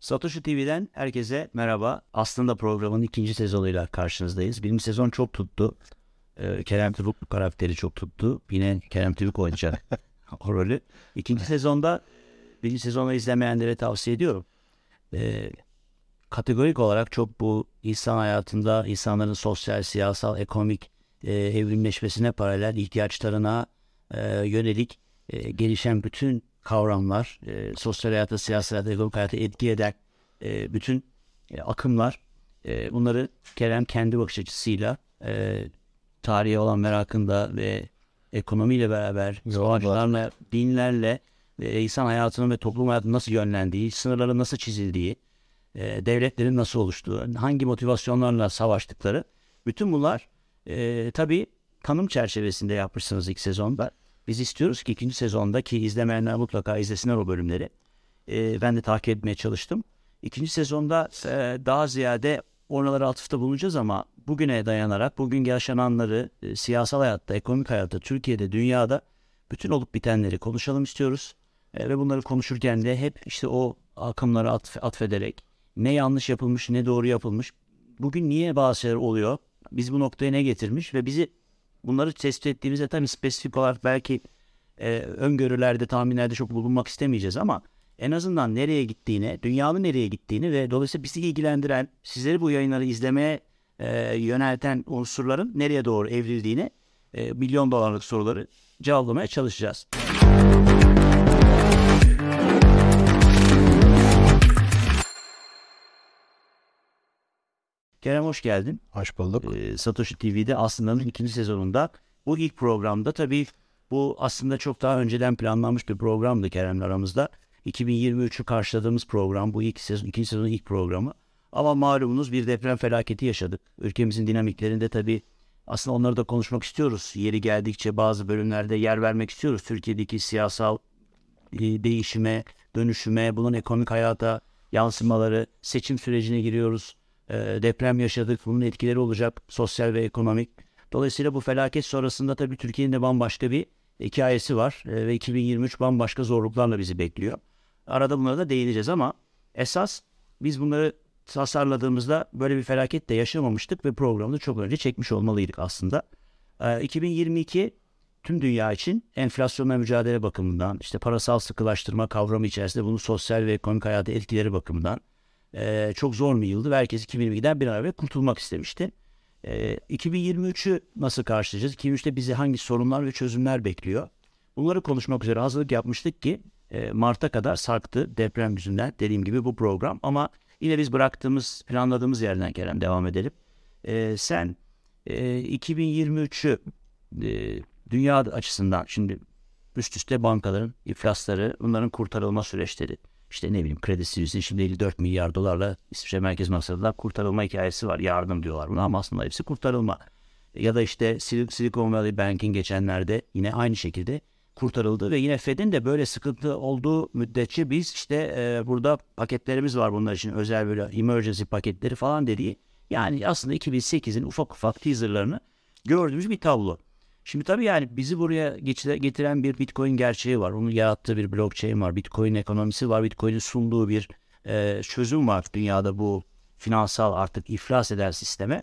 Satoshi TV'den herkese merhaba. Aslında programın ikinci sezonuyla karşınızdayız. Birinci sezon çok tuttu. Ee, Kerem Tübük karakteri çok tuttu. Yine Kerem Tübük oynayacak o rolü. İkinci sezonda birinci sezonu izlemeyenlere tavsiye ediyorum. Ee, kategorik olarak çok bu insan hayatında insanların sosyal, siyasal, ekonomik e, evrimleşmesine paralel ihtiyaçlarına e, yönelik e, gelişen bütün kavramlar, e, sosyal hayata, siyasi hayata, ekonomik hayata etki eden e, bütün e, akımlar e, bunları Kerem kendi bakış açısıyla e, tarihe olan merakında ve ekonomiyle beraber, savaşlarla, dinlerle e, insan hayatının ve toplum hayatının nasıl yönlendiği, sınırların nasıl çizildiği, e, devletlerin nasıl oluştuğu, hangi motivasyonlarla savaştıkları, bütün bunlar e, tabii tanım çerçevesinde yapmışsınız ilk sezonda. Biz istiyoruz ki ikinci sezonda ki izlemeyenler mutlaka izlesinler o bölümleri. E, ben de takip etmeye çalıştım. İkinci sezonda e, daha ziyade oralara atıfta bulunacağız ama bugüne dayanarak bugün yaşananları e, siyasal hayatta, ekonomik hayatta, Türkiye'de, dünyada bütün olup bitenleri konuşalım istiyoruz. E, ve bunları konuşurken de hep işte o akımları atf atfederek ne yanlış yapılmış ne doğru yapılmış. Bugün niye bazı şeyler oluyor? Biz bu noktaya ne getirmiş ve bizi bunları tespit ettiğimizde tabii spesifik olarak belki e, öngörülerde, tahminlerde çok bulunmak istemeyeceğiz ama en azından nereye gittiğini, dünyanın nereye gittiğini ve dolayısıyla bizi ilgilendiren, sizleri bu yayınları izlemeye e, yönelten unsurların nereye doğru evrildiğini, e, milyon dolarlık soruları cevaplamaya çalışacağız. Kerem hoş geldin. Hoş bulduk. Ee, Satoshi TV'de aslında ikinci sezonunda bu ilk programda tabii bu aslında çok daha önceden planlanmış bir programdı Kerem'le aramızda. 2023'ü karşıladığımız program bu ilk sezon, ikinci sezonun ilk programı. Ama malumunuz bir deprem felaketi yaşadık. Ülkemizin dinamiklerinde tabii aslında onları da konuşmak istiyoruz. Yeri geldikçe bazı bölümlerde yer vermek istiyoruz. Türkiye'deki siyasal e, değişime, dönüşüme, bunun ekonomik hayata yansımaları, seçim sürecine giriyoruz. E, deprem yaşadık, bunun etkileri olacak sosyal ve ekonomik. Dolayısıyla bu felaket sonrasında tabii Türkiye'nin de bambaşka bir hikayesi var e, ve 2023 bambaşka zorluklarla bizi bekliyor. Arada bunlara da değineceğiz ama esas biz bunları tasarladığımızda böyle bir felaket de yaşamamıştık ve programı çok önce çekmiş olmalıydık aslında. E, 2022 tüm dünya için enflasyonla mücadele bakımından, işte parasal sıkılaştırma kavramı içerisinde bunun sosyal ve ekonomik hayata etkileri bakımından e, çok zor bir yıldı ve herkes 2022'den bir an evvel kurtulmak istemişti. E, 2023'ü nasıl karşılayacağız? 2023'te bizi hangi sorunlar ve çözümler bekliyor? Bunları konuşmak üzere hazırlık yapmıştık ki e, Mart'a kadar sarktı deprem yüzünden dediğim gibi bu program. Ama yine biz bıraktığımız, planladığımız yerden Kerem devam edelim. E, sen e, 2023'ü e, dünya açısından şimdi üst üste bankaların iflasları, bunların kurtarılma süreçleri, işte ne bileyim Kredi Suisse'in şimdi 54 milyar dolarla İsviçre Merkez Bankası'ndan kurtarılma hikayesi var. Yardım diyorlar buna ama aslında hepsi kurtarılma. Ya da işte Silicon Valley Bank'in geçenlerde yine aynı şekilde kurtarıldı ve yine Fed'in de böyle sıkıntı olduğu müddetçe biz işte e, burada paketlerimiz var bunlar için özel böyle emergency paketleri falan dediği. Yani aslında 2008'in ufak ufak teaserlarını gördüğümüz bir tablo. Şimdi tabii yani bizi buraya getiren bir Bitcoin gerçeği var. Onun yarattığı bir blockchain var. Bitcoin ekonomisi var. Bitcoin'in sunduğu bir e, çözüm var dünyada bu finansal artık iflas eden sisteme.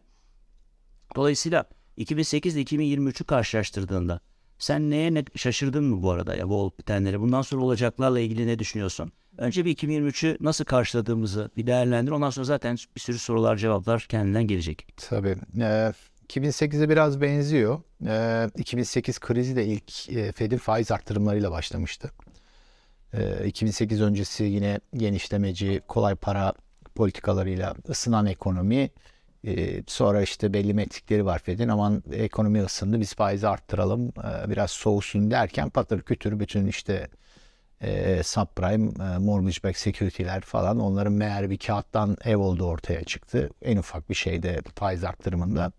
Dolayısıyla 2008 ile 2023'ü karşılaştırdığında sen neye ne, şaşırdın mı bu arada ya bu olup bitenleri? Bundan sonra olacaklarla ilgili ne düşünüyorsun? Önce bir 2023'ü nasıl karşıladığımızı bir değerlendir. Ondan sonra zaten bir sürü sorular cevaplar kendinden gelecek. Tabii. Ee, 2008'e biraz benziyor. Ee, 2008 krizi de ilk e, Fed'in faiz arttırımlarıyla başlamıştı. Ee, 2008 öncesi yine genişlemeci, kolay para politikalarıyla ısınan ekonomi. Ee, sonra işte belli metrikleri var Fed'in. Aman ekonomi ısındı biz faizi arttıralım ee, biraz soğusun derken patır kütür bütün işte e, subprime, e, mortgage backed security'ler falan onların meğer bir kağıttan ev olduğu ortaya çıktı. En ufak bir şeyde faiz arttırımında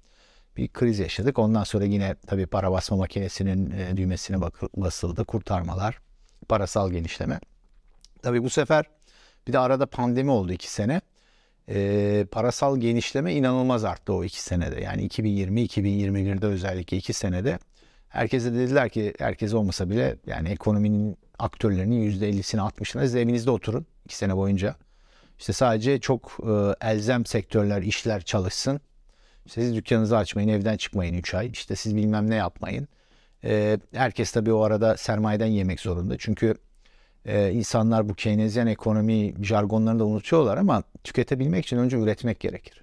bir kriz yaşadık. Ondan sonra yine tabii para basma makinesinin e, düğmesine basıldı. Kurtarmalar, parasal genişleme. Tabii bu sefer bir de arada pandemi oldu iki sene. E, parasal genişleme inanılmaz arttı o iki senede. Yani 2020-2021'de özellikle iki senede. Herkese dediler ki herkes olmasa bile yani ekonominin aktörlerinin %50'sini 60'ını siz evinizde oturun iki sene boyunca. İşte sadece çok e, elzem sektörler, işler çalışsın. İşte siz dükkanınızı açmayın, evden çıkmayın 3 ay. İşte siz bilmem ne yapmayın. E, herkes tabii o arada sermayeden yemek zorunda. Çünkü e, insanlar bu Keynesyen ekonomi jargonlarını da unutuyorlar ama tüketebilmek için önce üretmek gerekir.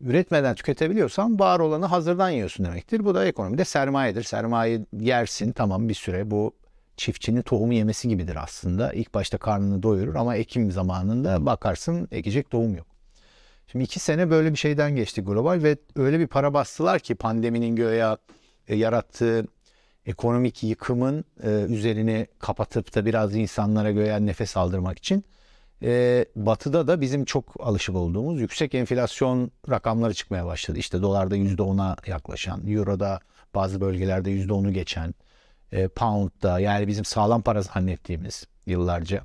Üretmeden tüketebiliyorsan var olanı hazırdan yiyorsun demektir. Bu da ekonomide sermayedir. Sermaye yersin tamam bir süre bu çiftçinin tohumu yemesi gibidir aslında. İlk başta karnını doyurur ama ekim zamanında bakarsın ekecek tohum yok. Şimdi iki sene böyle bir şeyden geçti global ve öyle bir para bastılar ki pandeminin göğe e, yarattığı ekonomik yıkımın e, üzerini kapatıp da biraz insanlara göğe nefes aldırmak için e, batıda da bizim çok alışık olduğumuz yüksek enflasyon rakamları çıkmaya başladı. İşte dolarda %10'a yaklaşan, euroda bazı bölgelerde %10'u geçen, e, pound'da yani bizim sağlam para zannettiğimiz yıllarca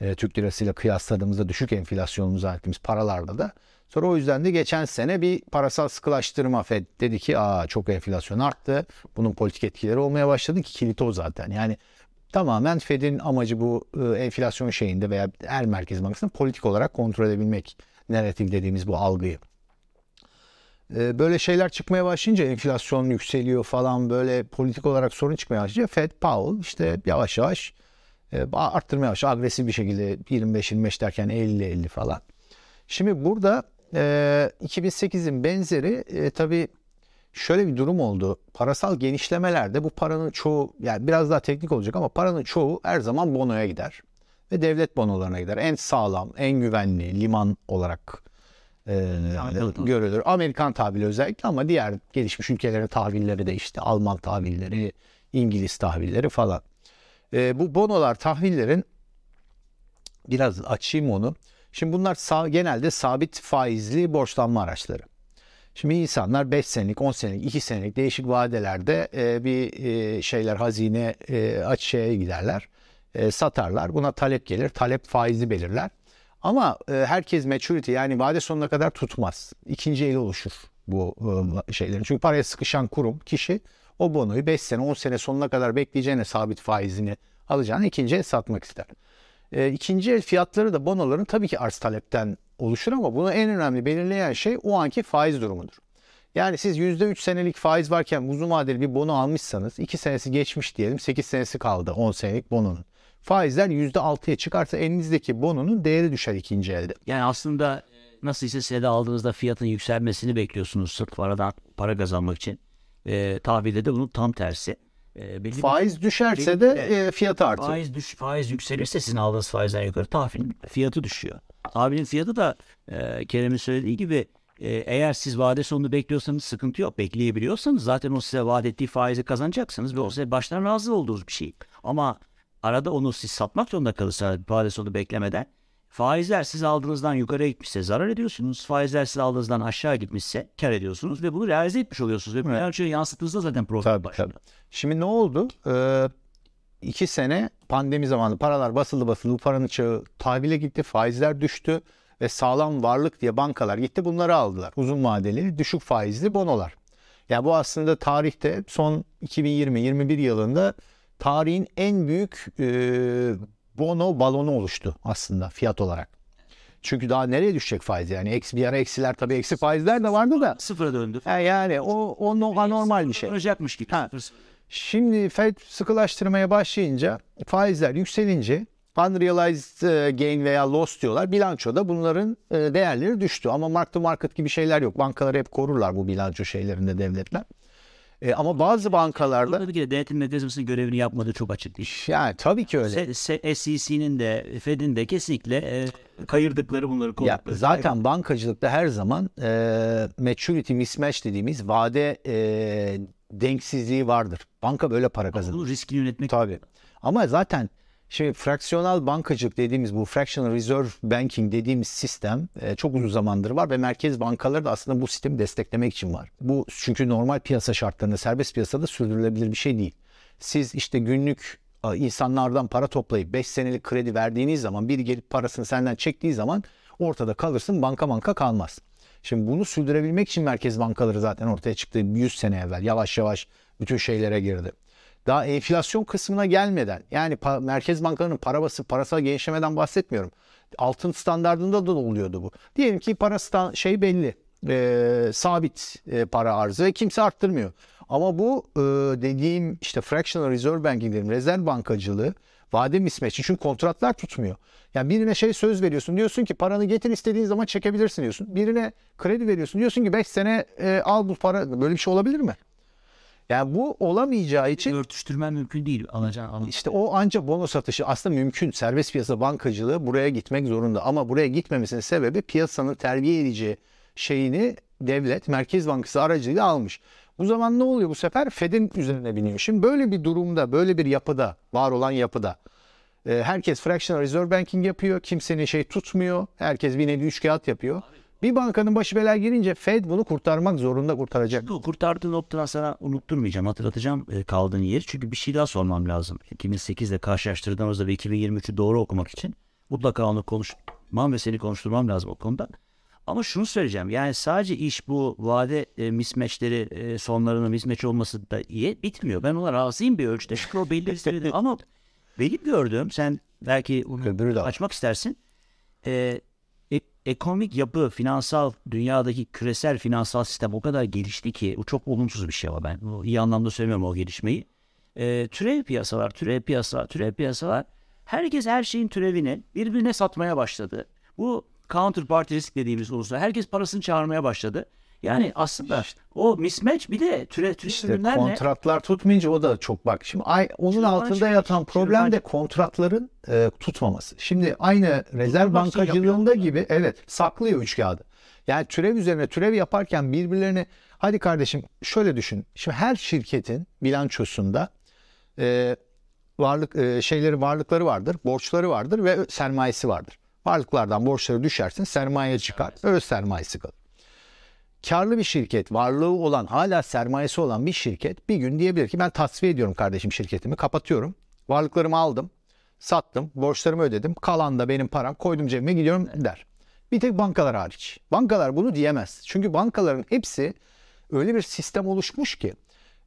e, Türk lirasıyla kıyasladığımızda düşük enflasyonumuzu zannettiğimiz paralarda da sonra o yüzden de geçen sene bir parasal sıkılaştırma Fed dedi ki aa çok enflasyon arttı. Bunun politik etkileri olmaya başladı ki kilit o zaten. Yani tamamen Fed'in amacı bu e, enflasyon şeyinde veya her merkez bankasının politik olarak kontrol edebilmek narratif dediğimiz bu algıyı. E, böyle şeyler çıkmaya başlayınca enflasyon yükseliyor falan böyle politik olarak sorun çıkmaya başlayınca Fed Powell işte yavaş yavaş e, arttırmaya başlıyor. Agresif bir şekilde 25-25 derken 50-50 falan. Şimdi burada e, 2008'in benzeri e, tabii şöyle bir durum oldu. Parasal genişlemelerde bu paranın çoğu yani biraz daha teknik olacak ama paranın çoğu her zaman bonoya gider. Ve devlet bonolarına gider. En sağlam, en güvenli liman olarak e, yani görülür. Amerikan tahvili özellikle ama diğer gelişmiş ülkelerin tahvilleri de işte Alman tahvilleri, İngiliz tahvilleri falan. E, bu bonolar, tahvillerin biraz açayım onu. Şimdi bunlar genelde sabit faizli borçlanma araçları. Şimdi insanlar 5 senelik, 10 senelik, 2 senelik değişik vadelerde e, bir e, şeyler hazine e, açığa giderler. E, satarlar. Buna talep gelir. Talep faizi belirler. Ama herkes maturity yani vade sonuna kadar tutmaz. İkinci eli oluşur bu e, şeylerin. Çünkü paraya sıkışan kurum, kişi o bonoyu 5 sene, 10 sene sonuna kadar bekleyeceğine sabit faizini alacağını ikinci satmak ister. E, ikinci el fiyatları da bonoların tabii ki arz talepten oluşur ama bunu en önemli belirleyen şey o anki faiz durumudur. Yani siz %3 senelik faiz varken uzun vadeli bir bono almışsanız 2 senesi geçmiş diyelim 8 senesi kaldı 10 senelik bononun. Faizler %6'ya çıkarsa elinizdeki bononun değeri düşer ikinci elde. Yani aslında nasıl ise senede aldığınızda fiyatın yükselmesini bekliyorsunuz sırf paradan para kazanmak için. E, tahvilde de bunun tam tersi. E, belli faiz bir, düşerse belli, de e, fiyatı artıyor. Faiz, düş, faiz yükselirse sizin aldığınız faizden yukarı tahvilin fiyatı düşüyor. Tahvilin fiyatı da e, Kerem'in söylediği gibi e, eğer siz vade sonunu bekliyorsanız sıkıntı yok. Bekleyebiliyorsanız zaten o size vaat ettiği faizi kazanacaksınız ve o size baştan razı olduğunuz bir şey. Ama arada onu siz satmak zorunda kalırsa vade sonu beklemeden faizler siz aldığınızdan yukarı gitmişse zarar ediyorsunuz. Faizler siz aldığınızdan aşağı gitmişse kar ediyorsunuz ve bunu realize etmiş oluyorsunuz. Ve evet. bilançoya yansıttığınızda zaten profit tabii, başlıyor. Tabii. Şimdi ne oldu? Ee, iki sene pandemi zamanı paralar basıldı basıldı. Bu paranın çağı tahvile gitti. Faizler düştü ve sağlam varlık diye bankalar gitti bunları aldılar. Uzun vadeli düşük faizli bonolar. Ya yani bu aslında tarihte son 2020-21 yılında tarihin en büyük e, bono balonu oluştu aslında fiyat olarak. Çünkü daha nereye düşecek faiz yani? Eksi, bir ara eksiler tabii eksi faizler de vardı da. Sıfıra döndü. Ha yani o, o no, anormal bir şey. Olacakmış gibi. Ha. Şimdi Fed sıkılaştırmaya başlayınca faizler yükselince unrealized e, gain veya loss diyorlar. Bilançoda bunların e, değerleri düştü. Ama mark to market gibi şeyler yok. Bankalar hep korurlar bu bilanço şeylerinde devletler. E, ama bazı bankalarda... Tabii ki denetim mekanizmasının görevini yapmadığı çok açık değil. Yani tabii ki öyle. SEC'nin de Fed'in de kesinlikle e, kayırdıkları bunları koydukları. Zaten bankacılıkta her zaman e, maturity mismatch dediğimiz vade e, denksizliği vardır. Banka böyle para kazanır. Bunu riskini yönetmek. Tabii. Ama zaten Şimdi fraksiyonel bankacılık dediğimiz bu fractional reserve banking dediğimiz sistem e, çok uzun zamandır var ve merkez bankaları da aslında bu sistemi desteklemek için var. Bu çünkü normal piyasa şartlarında serbest piyasada sürdürülebilir bir şey değil. Siz işte günlük insanlardan para toplayıp 5 senelik kredi verdiğiniz zaman biri gelip parasını senden çektiği zaman ortada kalırsın banka banka kalmaz. Şimdi bunu sürdürebilmek için merkez bankaları zaten ortaya çıktı 100 sene evvel yavaş yavaş bütün şeylere girdi. Daha enflasyon kısmına gelmeden yani pa- merkez bankalarının para basıp parasal genişlemeden bahsetmiyorum. Altın standartında da oluyordu bu. Diyelim ki para sta- şey belli. e, sabit e, para arzı kimse arttırmıyor. Ama bu e, dediğim işte fractional reserve banking dedim rezerv bankacılığı vade mismatch'i çünkü kontratlar tutmuyor. Yani birine şey söz veriyorsun diyorsun ki paranı getir istediğin zaman çekebilirsin diyorsun. Birine kredi veriyorsun diyorsun ki 5 sene e, al bu para böyle bir şey olabilir mi? Yani bu olamayacağı için Örtüştürmen mümkün değil. Alacağın alın. işte o ancak bono satışı aslında mümkün. Serbest piyasa bankacılığı buraya gitmek zorunda. Ama buraya gitmemesinin sebebi piyasanın terbiye edici şeyini devlet, Merkez Bankası aracılığıyla almış. Bu zaman ne oluyor bu sefer? Fed'in üzerine biniyor. Şimdi böyle bir durumda, böyle bir yapıda, var olan yapıda e, herkes fractional reserve banking yapıyor. Kimsenin şey tutmuyor. Herkes bir nevi üç kağıt yapıyor. Bir bankanın başı belaya girince Fed bunu kurtarmak zorunda kurtaracak. Bu kurtardığı noktadan sana unutturmayacağım, hatırlatacağım e, kaldığın yeri. Çünkü bir şey daha sormam lazım. 2008 ile karşılaştırdığımızda ve 2023'ü doğru okumak için mutlaka onu konuşmam ve seni konuşturmam lazım o konuda. Ama şunu söyleyeceğim. Yani sadece iş bu vade e, mismatchleri e, sonlarının mismatch olması da iyi bitmiyor. Ben ona razıyım bir ölçüde. Çünkü o belli bir. Ama benim gördüğüm sen belki onu açmak istersin. E- ekonomik yapı, finansal, dünyadaki küresel finansal sistem o kadar gelişti ki bu çok olumsuz bir şey ama ben iyi anlamda söylemiyorum o gelişmeyi. E, türev piyasalar, türev piyasalar, türev piyasalar herkes her şeyin türevini birbirine satmaya başladı. Bu counterparty risk dediğimiz uluslar herkes parasını çağırmaya başladı. Yani aslında o mismatch bir de türe, türev İşte ürünlerle kontratlar tutmayınca o da çok bak. Şimdi ay, onun altında şöyle- yatan problem de kontratların e, tutmaması. Şimdi aynı rezerv Tutmak bankacılığında gibi evet saklıyor üç kağıdı. Yani türev üzerine türev yaparken birbirlerine hadi kardeşim şöyle düşün. Şimdi her şirketin bilançosunda e, varlık e, şeyleri varlıkları vardır, borçları vardır ve sermayesi vardır. Varlıklardan borçları düşersin, sermaye çıkar, öz sermayesi kalır karlı bir şirket, varlığı olan, hala sermayesi olan bir şirket bir gün diyebilir ki ben tasfiye ediyorum kardeşim şirketimi, kapatıyorum. Varlıklarımı aldım, sattım, borçlarımı ödedim. Kalan da benim param koydum cebime gidiyorum der. Bir tek bankalar hariç. Bankalar bunu diyemez. Çünkü bankaların hepsi öyle bir sistem oluşmuş ki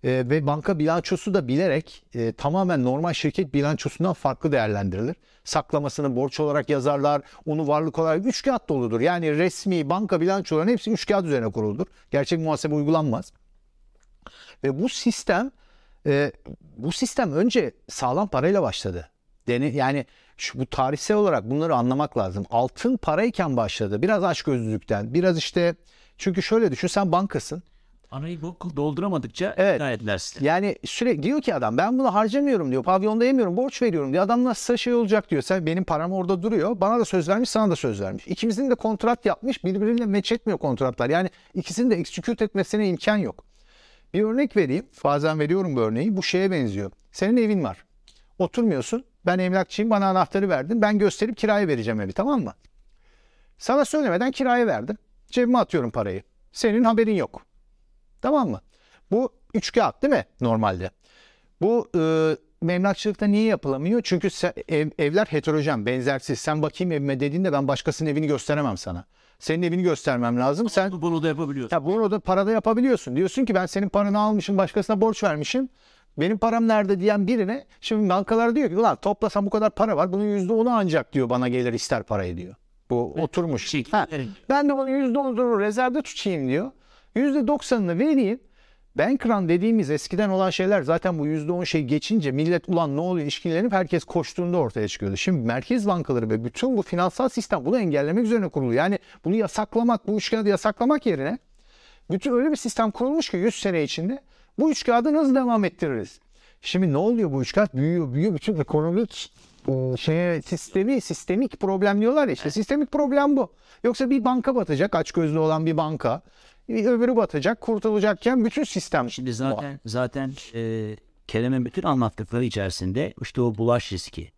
e, ve banka bilançosu da bilerek e, tamamen normal şirket bilançosundan farklı değerlendirilir. Saklamasını borç olarak yazarlar, onu varlık olarak üç kağıt doludur. Yani resmi banka bilançolarının hepsi üç kağıt üzerine kuruludur. Gerçek muhasebe uygulanmaz. Ve bu sistem e, bu sistem önce sağlam parayla başladı. Deni, yani şu, bu tarihsel olarak bunları anlamak lazım. Altın parayken başladı. Biraz açgözlülükten, biraz işte çünkü şöyle düşün sen bankasın. Arayı bok dolduramadıkça Evet. ikna sizi. Yani sürekli diyor ki adam ben bunu harcamıyorum diyor. Pavyonda yemiyorum, borç veriyorum diyor. Adam nasılsa şey olacak diyor. Sen benim param orada duruyor. Bana da söz vermiş, sana da söz vermiş. İkimizin de kontrat yapmış. Birbiriyle meç etmiyor kontratlar. Yani ikisinin de execute etmesine imkan yok. Bir örnek vereyim. Bazen veriyorum bu örneği. Bu şeye benziyor. Senin evin var. Oturmuyorsun. Ben emlakçıyım. Bana anahtarı verdin. Ben gösterip kiraya vereceğim evi tamam mı? Sana söylemeden kiraya verdim. Cebime atıyorum parayı. Senin haberin yok. Tamam mı? Bu üç kağıt değil mi normalde? Bu e, emlakçılıkta niye yapılamıyor? Çünkü se- ev- evler heterojen, benzersiz. Sen bakayım evime dediğinde ben başkasının evini gösteremem sana. Senin evini göstermem lazım. Sen Bunu- da yapabiliyorsun. ya bunu da parada yapabiliyorsun. Diyorsun ki ben senin paranı almışım, başkasına borç vermişim. Benim param nerede diyen birine şimdi bankalar diyor ki ulan toplasan bu kadar para var. Bunun yüzde onu ancak diyor bana gelir ister parayı diyor. Bu oturmuş. şey- Ha, ben de bunu yüzde onunu rezervde tutayım diyor. Yüzde doksanını vereyim. Bank run dediğimiz eskiden olan şeyler zaten bu yüzde on şey geçince millet ulan ne oluyor ilişkilenip herkes koştuğunda ortaya çıkıyordu. Şimdi merkez bankaları ve bütün bu finansal sistem bunu engellemek üzerine kurulu. Yani bunu yasaklamak, bu üç kağıdı yasaklamak yerine bütün öyle bir sistem kurulmuş ki 100 sene içinde bu üç kağıdı nasıl devam ettiririz? Şimdi ne oluyor bu üç kağıt? Büyüyor, büyüyor. Bütün ekonomik e, şeye, sistemi, sistemik problem diyorlar ya işte. Sistemik problem bu. Yoksa bir banka batacak, açgözlü olan bir banka. Bir öbürü batacak, kurtulacakken bütün sistem. Şimdi zaten zaten e, Kerem'in bütün anlattıkları içerisinde işte o bulaş riski,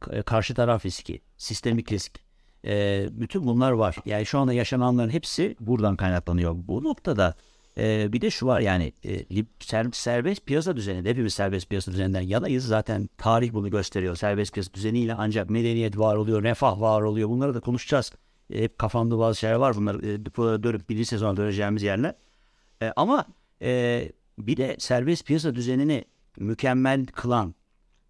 ka- karşı taraf riski, sistemik risk, e, bütün bunlar var. Yani şu anda yaşananların hepsi buradan kaynaklanıyor. Bu noktada e, bir de şu var yani e, ser- serbest piyasa düzeninde hepimiz serbest piyasa düzeninden yanayız. Zaten tarih bunu gösteriyor. Serbest piyasa düzeniyle ancak medeniyet var oluyor, refah var oluyor. Bunları da konuşacağız. E, hep kafamda bazı şeyler var bunlar. E, dönüp birinci sezona döneceğimiz yerler. E, ama e, bir de serbest piyasa düzenini mükemmel kılan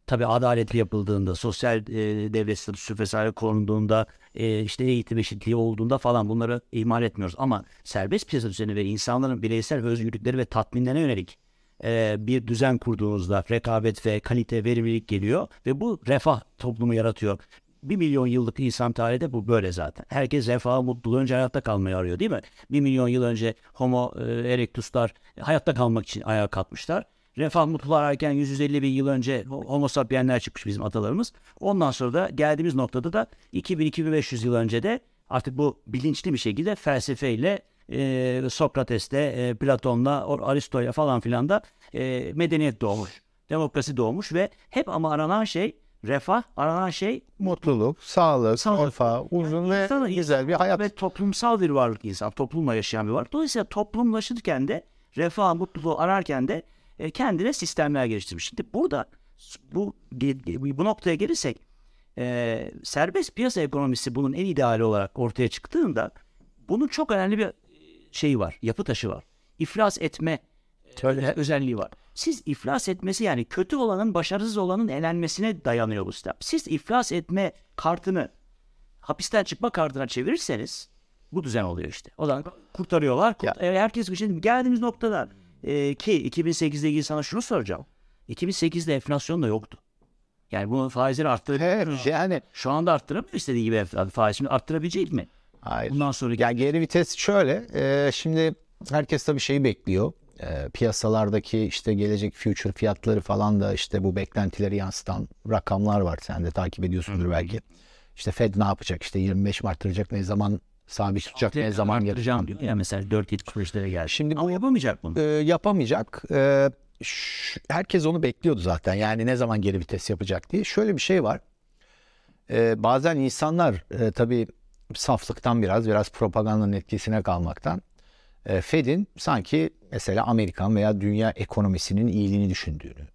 tabii adaletli yapıldığında, sosyal e, devlet statüsü vesaire korunduğunda, e, işte eğitim eşitliği olduğunda falan bunları ihmal etmiyoruz. Ama serbest piyasa düzeni ve insanların bireysel özgürlükleri ve tatminlerine yönelik e, bir düzen kurduğunuzda rekabet ve kalite, verimlilik geliyor ve bu refah toplumu yaratıyor. Bir milyon yıllık insan tarihinde bu böyle zaten. Herkes refah, mutluluğu önce hayatta kalmayı arıyor değil mi? Bir milyon yıl önce homo e, erectuslar hayatta kalmak için ayağa kalkmışlar. Refah mutluluğu ararken 150 bin yıl önce homo sapienler çıkmış bizim atalarımız. Ondan sonra da geldiğimiz noktada da 2000-2500 yıl önce de artık bu bilinçli bir şekilde felsefeyle e, Sokrates'te, e, Platon'la, Aristo'yla falan filan da e, medeniyet doğmuş. Demokrasi doğmuş ve hep ama aranan şey refah, aranan şey Mutluluk, sağlık, Sağlık. refah, uzun ve insana- güzel bir hayat. ve toplumsal bir varlık insan. Toplumla yaşayan bir varlık. Dolayısıyla toplumlaşırken de refah, mutluluğu ararken de e, kendine sistemler geliştirmiş. Şimdi burada bu bu noktaya gelirsek e, serbest piyasa ekonomisi bunun en ideali olarak ortaya çıktığında bunun çok önemli bir e, şeyi var. Yapı taşı var. İflas etme e, özelliği var. Siz iflas etmesi yani kötü olanın başarısız olanın elenmesine dayanıyor bu sistem. Siz iflas etme kartını hapisten çıkma kartına çevirirseniz bu düzen oluyor işte. O zaman kurtarıyorlar. Kurt- Ya. herkes şimdi geldiğimiz noktada e, ki 2008'de ilgili sana şunu soracağım. 2008'de enflasyon da yoktu. Yani bunu faizleri arttırıp Evet, yani şu anda arttıramıyor istediği gibi. Faiz şimdi arttırabilecek mi? hayır. Bundan sonra Yani geri vites şöyle. e, şimdi herkes tabii şeyi bekliyor. E, piyasalardaki işte gelecek future fiyatları falan da işte bu beklentileri yansıtan rakamlar var. Sen de takip ediyorsundur belki. İşte Fed ne yapacak? İşte 25 mi arttıracak? Ne zaman sabit tutacak? Ne zaman arttıracağım diyor. Ya mesela 4.75'lere geldi. Şimdi Ama yapamayacak bunu. e, yapamayacak. E, herkes onu bekliyordu zaten. Yani ne zaman geri vites yapacak diye. Şöyle bir şey var. E, bazen insanlar e, tabii saflıktan biraz biraz propagandanın etkisine kalmaktan Fed'in sanki mesela Amerikan veya dünya ekonomisinin iyiliğini düşündüğünü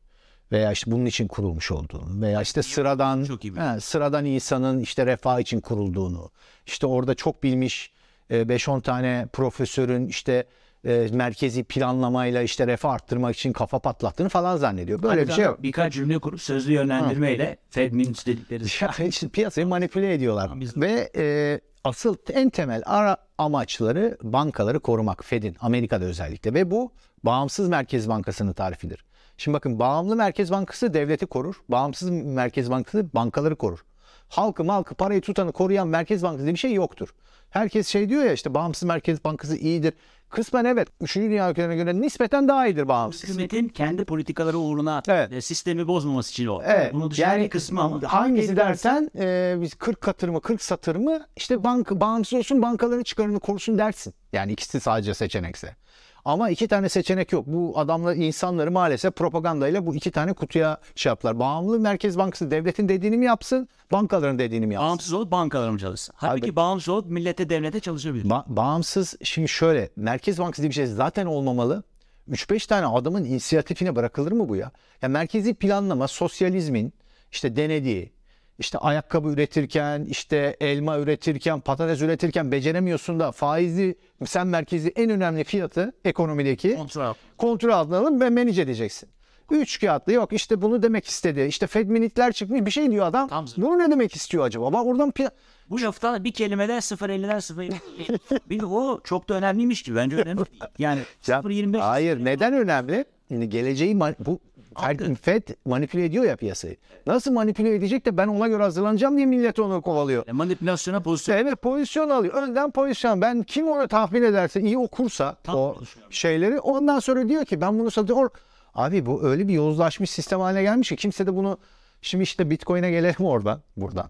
veya işte bunun için kurulmuş olduğunu veya işte sıradan Çok iyi he, sıradan insanın işte refah için kurulduğunu işte orada çok bilmiş e, 5-10 tane profesörün işte e, merkezi planlamayla işte refah arttırmak için kafa patlattığını falan zannediyor. Böyle bir şey yok. Birkaç cümle kurup sözlü yönlendirmeyle Fed Minutes dedikleri Yani işte piyasayı manipüle ediyorlar. Biz- Ve e, asıl en temel ara amaçları bankaları korumak. Fed'in Amerika'da özellikle ve bu bağımsız merkez bankasının tarifidir. Şimdi bakın bağımlı merkez bankası devleti korur. Bağımsız merkez bankası bankaları korur. Halkı malkı parayı tutanı koruyan merkez bankası diye bir şey yoktur. Herkes şey diyor ya işte bağımsız merkez bankası iyidir. Kısmen evet. Üçüncü dünya ülkelerine göre nispeten daha iyidir bağımsız. hükümetin kendi politikaları uğruna Evet. e, sistemi bozmaması için o. Evet. Bunu yani kısmı ama hangisi dersen e, biz 40 katır mı 40 satır mı işte banka bağımsız olsun bankaların çıkarını korusun dersin. Yani ikisi sadece seçenekse. Ama iki tane seçenek yok. Bu adamlar insanları maalesef propagandayla bu iki tane kutuya şey yaptılar. Bağımlı Merkez Bankası devletin dediğini mi yapsın, bankaların dediğini mi yapsın? bağımsız olup bankalar mı çalışsın? Halbuki Abi- bağımsız olup millete devlete çalışabilir. Ba- bağımsız şimdi şöyle Merkez Bankası diye bir şey zaten olmamalı. 3-5 tane adamın inisiyatifine bırakılır mı bu ya? Ya merkezi planlama sosyalizmin işte denediği işte ayakkabı üretirken, işte elma üretirken, patates üretirken beceremiyorsun da faizli sen merkezi en önemli fiyatı ekonomideki Kontrol. kontrol altına alıp ve manage edeceksin. Üç kağıtlı yok işte bunu demek istedi. İşte Fed minitler çıkmış bir şey diyor adam. Tam. Bunu ne demek istiyor acaba? Bak oradan pi- Bu lafta bir kelimede 0.50'den 0 bir o çok da önemliymiş ki bence önemli. Yani Ya, 0.25 Hayır neden önemli? Şimdi geleceği bu Fer- Fed manipüle ediyor ya piyasayı. Nasıl manipüle edecek de ben ona göre hazırlanacağım diye millet onu kovalıyor. E, manipülasyona pozisyon Evet pozisyon alıyor. Önden pozisyon. Ben kim onu tahmin ederse iyi okursa Tam o şeyleri ondan sonra diyor ki ben bunu satıyorum. Abi bu öyle bir yozlaşmış sistem haline gelmiş ki kimse de bunu şimdi işte Bitcoin'e gelelim oradan buradan.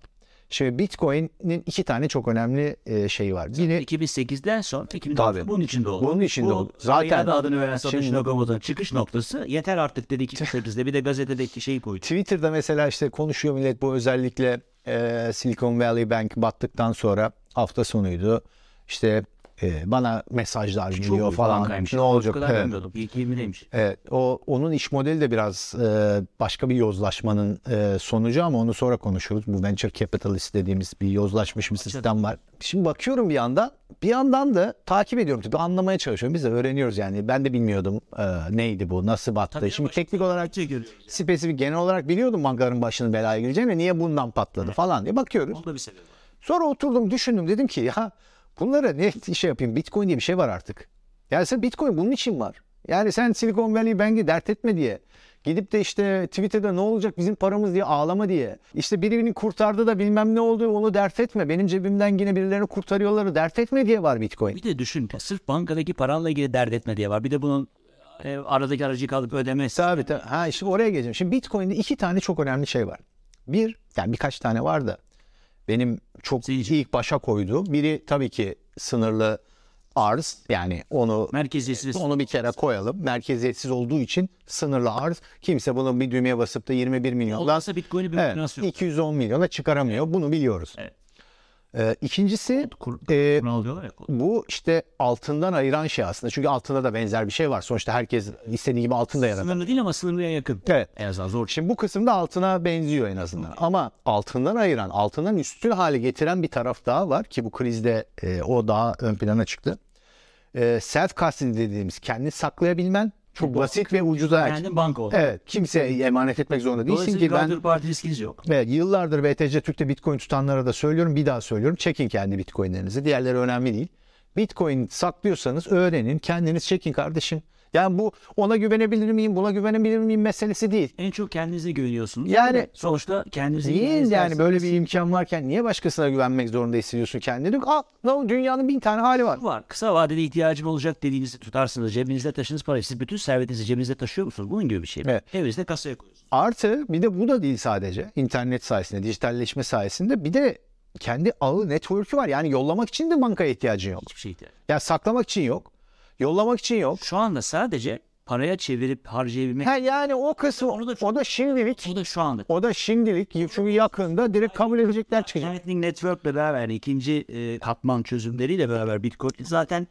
Şimdi Bitcoin'in iki tane çok önemli e, şeyi var. Biri 2008'den sonra 2009'da Tabii. bunun içinde oldu. Bunun içinde Bu, oldu. Zaten- adını veren satış lokomotunun çıkış noktası yeter artık dedi 2008'de bir de gazetedeki şeyi koydu. Twitter'da mesela işte konuşuyor millet bu özellikle e, Silicon Valley Bank battıktan sonra hafta sonuydu. İşte e, bana mesajlar Çok geliyor falan. Ne olacak? kadar Evet. bilmiyordum. İlk 20'deymiş. Evet, o onun iş modeli de biraz e, başka bir yozlaşmanın e, sonucu ama onu sonra konuşuruz. Bu venture capitalist dediğimiz bir yozlaşmış bir sistem var. Şimdi bakıyorum bir yandan, bir yandan da takip ediyorum tabii anlamaya çalışıyorum. Biz de öğreniyoruz yani. Ben de bilmiyordum e, neydi bu, nasıl battı. Tabii Şimdi teknik olarak görüyoruz. spesifik genel olarak biliyordum bankaların başının belaya gireceğini. Niye bundan patladı falan diye bakıyoruz. Onda bir sebep var. Sonra oturdum düşündüm dedim ki ya bunlara ne şey yapayım Bitcoin diye bir şey var artık. Yani sen Bitcoin bunun için var. Yani sen Silicon Valley Bank'i dert etme diye. Gidip de işte Twitter'da ne olacak bizim paramız diye ağlama diye. İşte birbirini kurtardı da bilmem ne oldu onu dert etme. Benim cebimden yine birilerini kurtarıyorlar dert etme diye var Bitcoin. Bir de düşün sırf bankadaki paranla ilgili dert etme diye var. Bir de bunun e, aradaki aracı kalıp ödemesi. Tabii tabii. Ha işte oraya geleceğim. Şimdi Bitcoin'de iki tane çok önemli şey var. Bir, yani birkaç tane var da benim çok Zincir. ilk başa koyduğum biri tabii ki sınırlı arz. Yani onu Merkeziyetsiz. onu bir kere koyalım. Merkeziyetsiz olduğu için sınırlı arz. Kimse bunu bir düğmeye basıp da 21 milyondan Olmazsa Bitcoin'i bir evet, finans yok. 210 milyona çıkaramıyor. Bunu biliyoruz. Evet. Ee, ikincisi Kur, e, kural diyorlar ya. bu işte altından ayıran şey aslında. Çünkü altında da benzer bir şey var. Sonuçta herkes istediği gibi altın da yaratır. Sınırlı değil ama sınırlıya yakın. Evet. En azından zor. Şimdi bu kısımda altına benziyor en azından. Ama altından ayıran, altından üstün hale getiren bir taraf daha var ki bu krizde e, o daha ön plana çıktı. E, self custody dediğimiz kendini saklayabilmen çok basit ve ucuza. Kendin banka ol. Evet, kimseye emanet etmek zorunda değilsin ki ben ben... parti riskiniz yok. Evet, yıllardır BTC Türk'te Bitcoin tutanlara da söylüyorum. Bir daha söylüyorum. Çekin kendi Bitcoin'lerinizi. Diğerleri önemli değil. Bitcoin saklıyorsanız öğrenin. Kendiniz çekin kardeşim. Yani bu ona güvenebilir miyim, buna güvenebilir miyim meselesi değil. En çok kendinize güveniyorsunuz. Yani- sonuçta kendinize güveniniz yani böyle bir imkan varken niye başkasına güvenmek zorunda hissediyorsun kendini? Al, dünyanın bin tane hali var. var. Kısa vadede ihtiyacım olacak dediğinizi tutarsınız. Cebinizde taşınız parayı. Siz bütün servetinizi cebinizde taşıyor musunuz? Bunun gibi bir şey. Evet. Evinizde kasaya koyuyorsunuz. Artı bir de bu da değil sadece. internet sayesinde, dijitalleşme sayesinde bir de kendi ağı network'ü var. Yani yollamak için de bankaya ihtiyacın yok. Hiçbir şey ihtiyaç. Ya saklamak için yok. Yollamak için yok. Şu anda sadece paraya çevirip harcayabilmek. Ha yani o kısmı Onu da- o da şimdilik O da şu anda. o da şimdilik çünkü yakında direkt kabul edecekler çıkacak. Lightning Network ile beraber yani ikinci e, katman çözümleriyle beraber Bitcoin zaten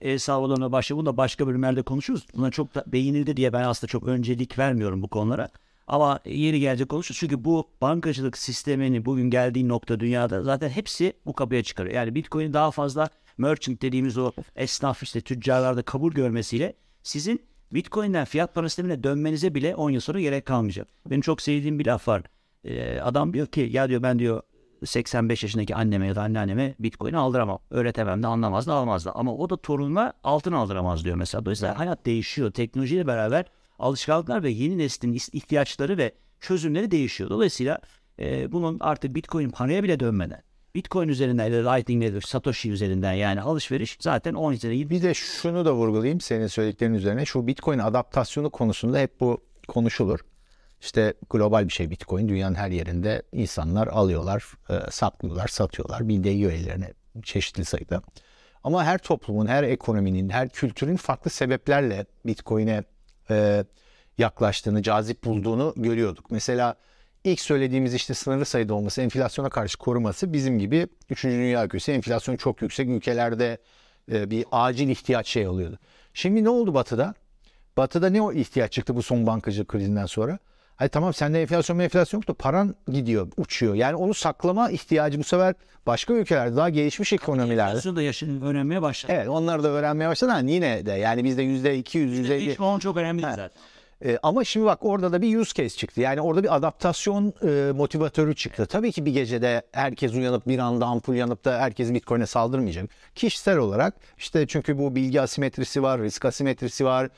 e, sağlığına başladı. Bunu da başka bölümlerde konuşuruz. Buna çok da beğenildi diye ben aslında çok öncelik vermiyorum bu konulara. Ama yeri gelecek konuşuruz. Çünkü bu bankacılık sistemini bugün geldiği nokta dünyada zaten hepsi bu kapıya çıkarıyor. Yani Bitcoin'i daha fazla merchant dediğimiz o esnaf işte tüccarlarda kabul görmesiyle sizin Bitcoin'den fiyat para sistemine dönmenize bile 10 yıl sonra gerek kalmayacak. Benim çok sevdiğim bir laf var. Ee, adam diyor ki ya diyor ben diyor 85 yaşındaki anneme ya da anneanneme Bitcoin aldıramam. Öğretemem de anlamaz da almaz da. Ama o da torununa altın aldıramaz diyor mesela. Dolayısıyla hayat değişiyor. Teknolojiyle beraber alışkanlıklar ve yeni neslin ihtiyaçları ve çözümleri değişiyor. Dolayısıyla e, bunun artık Bitcoin paraya bile dönmeden Bitcoin üzerinden ya Lightning Network, Satoshi üzerinden yani alışveriş zaten 10 üzeri Bir de şunu da vurgulayayım senin söylediklerin üzerine. Şu Bitcoin adaptasyonu konusunda hep bu konuşulur. İşte global bir şey Bitcoin. Dünyanın her yerinde insanlar alıyorlar, e, saklıyorlar, satıyorlar. Bir değiyor ellerine çeşitli sayıda. Ama her toplumun, her ekonominin, her kültürün farklı sebeplerle Bitcoin'e e, yaklaştığını, cazip bulduğunu görüyorduk. Mesela ilk söylediğimiz işte sınırlı sayıda olması, enflasyona karşı koruması bizim gibi 3. Dünya ülkesi enflasyon çok yüksek ülkelerde e, bir acil ihtiyaç şey oluyordu. Şimdi ne oldu Batı'da? Batı'da ne o ihtiyaç çıktı bu son bankacılık krizinden sonra? Hayır tamam sende enflasyon enflasyon yok da paran gidiyor, uçuyor. Yani onu saklama ihtiyacı bu sefer başka ülkelerde daha gelişmiş ekonomilerde. enflasyonu da yaşın öğrenmeye başladı. Evet onlar da öğrenmeye başladı ama yine de yani bizde yüzde 200, yüzde Hiç on çok önemli zaten. E, ama şimdi bak orada da bir use case çıktı. Yani orada bir adaptasyon e, motivatörü çıktı. Tabii ki bir gecede herkes uyanıp bir anda ampul yanıp da herkes Bitcoin'e saldırmayacak. Kişisel olarak işte çünkü bu bilgi asimetrisi var, risk asimetrisi var.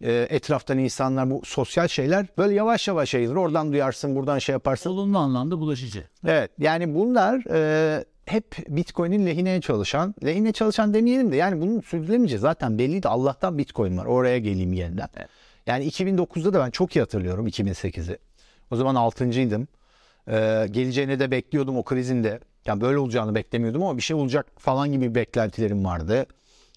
E, etraftan insanlar bu sosyal şeyler böyle yavaş yavaş yayılır. Oradan duyarsın, buradan şey yaparsın. Olumlu anlamda bulaşıcı. Evet yani bunlar e, hep Bitcoin'in lehine çalışan, lehine çalışan demeyelim de yani bunun sürdürülemeyeceği zaten belliydi. Allah'tan Bitcoin var. Oraya geleyim yeniden. Evet. Yani 2009'da da ben çok iyi hatırlıyorum 2008'i. O zaman 6.ydım. E, geleceğini de bekliyordum o krizinde. Yani böyle olacağını beklemiyordum ama bir şey olacak falan gibi beklentilerim vardı.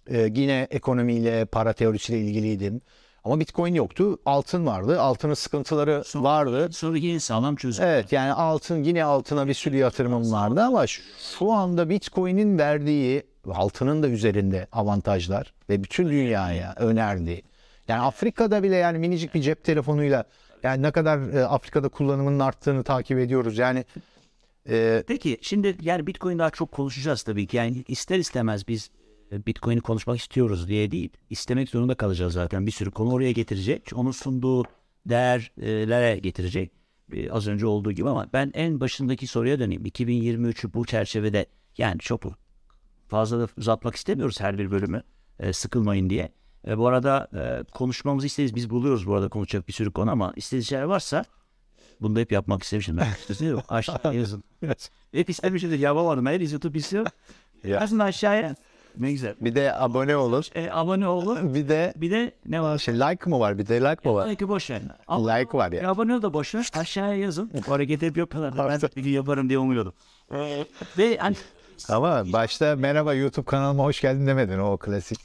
E, yine ekonomiyle, para teorisiyle ilgiliydim. Ama Bitcoin yoktu. Altın vardı. Altının sıkıntıları vardı. Sonra yine sağlam çözüm. Evet yani altın yine altına bir sürü yatırımım vardı ama şu anda Bitcoin'in verdiği altının da üzerinde avantajlar ve bütün dünyaya önerdiği. Yani Afrika'da bile yani minicik bir cep telefonuyla yani ne kadar e, Afrika'da kullanımının arttığını takip ediyoruz. Yani e, Peki şimdi yani Bitcoin daha çok konuşacağız tabii ki. Yani ister istemez biz e, Bitcoin'i konuşmak istiyoruz diye değil. İstemek zorunda kalacağız zaten. Bir sürü konu oraya getirecek. Onun sunduğu değerlere getirecek. E, Az önce olduğu gibi ama ben en başındaki soruya döneyim. 2023'ü bu çerçevede yani çok fazla da uzatmak istemiyoruz her bir bölümü. e, sıkılmayın diye. E, bu arada e, konuşmamızı isteriz. Biz buluyoruz bu arada konuşacak bir sürü konu ama istediğiniz şeyler varsa bunu da hep yapmak istemişim ben. Aşağıya yazın. Hep istemişimdir yapamadım. Her YouTube istiyor. Ya. Aslında aşağıya ne güzel. bir de abone olur. E, abone olun. Bir de Bir de ne var? şey like mı var? Bir de like mı var? Belki boş ver. Like var ya. abone ol da boş ver. Aşağıya yazın. Bu hareketi hep yapıyorlar. Ben bir gün yaparım diye umuyordum. E, ve hani Ama başta merhaba YouTube kanalıma hoş geldin demedin o klasik.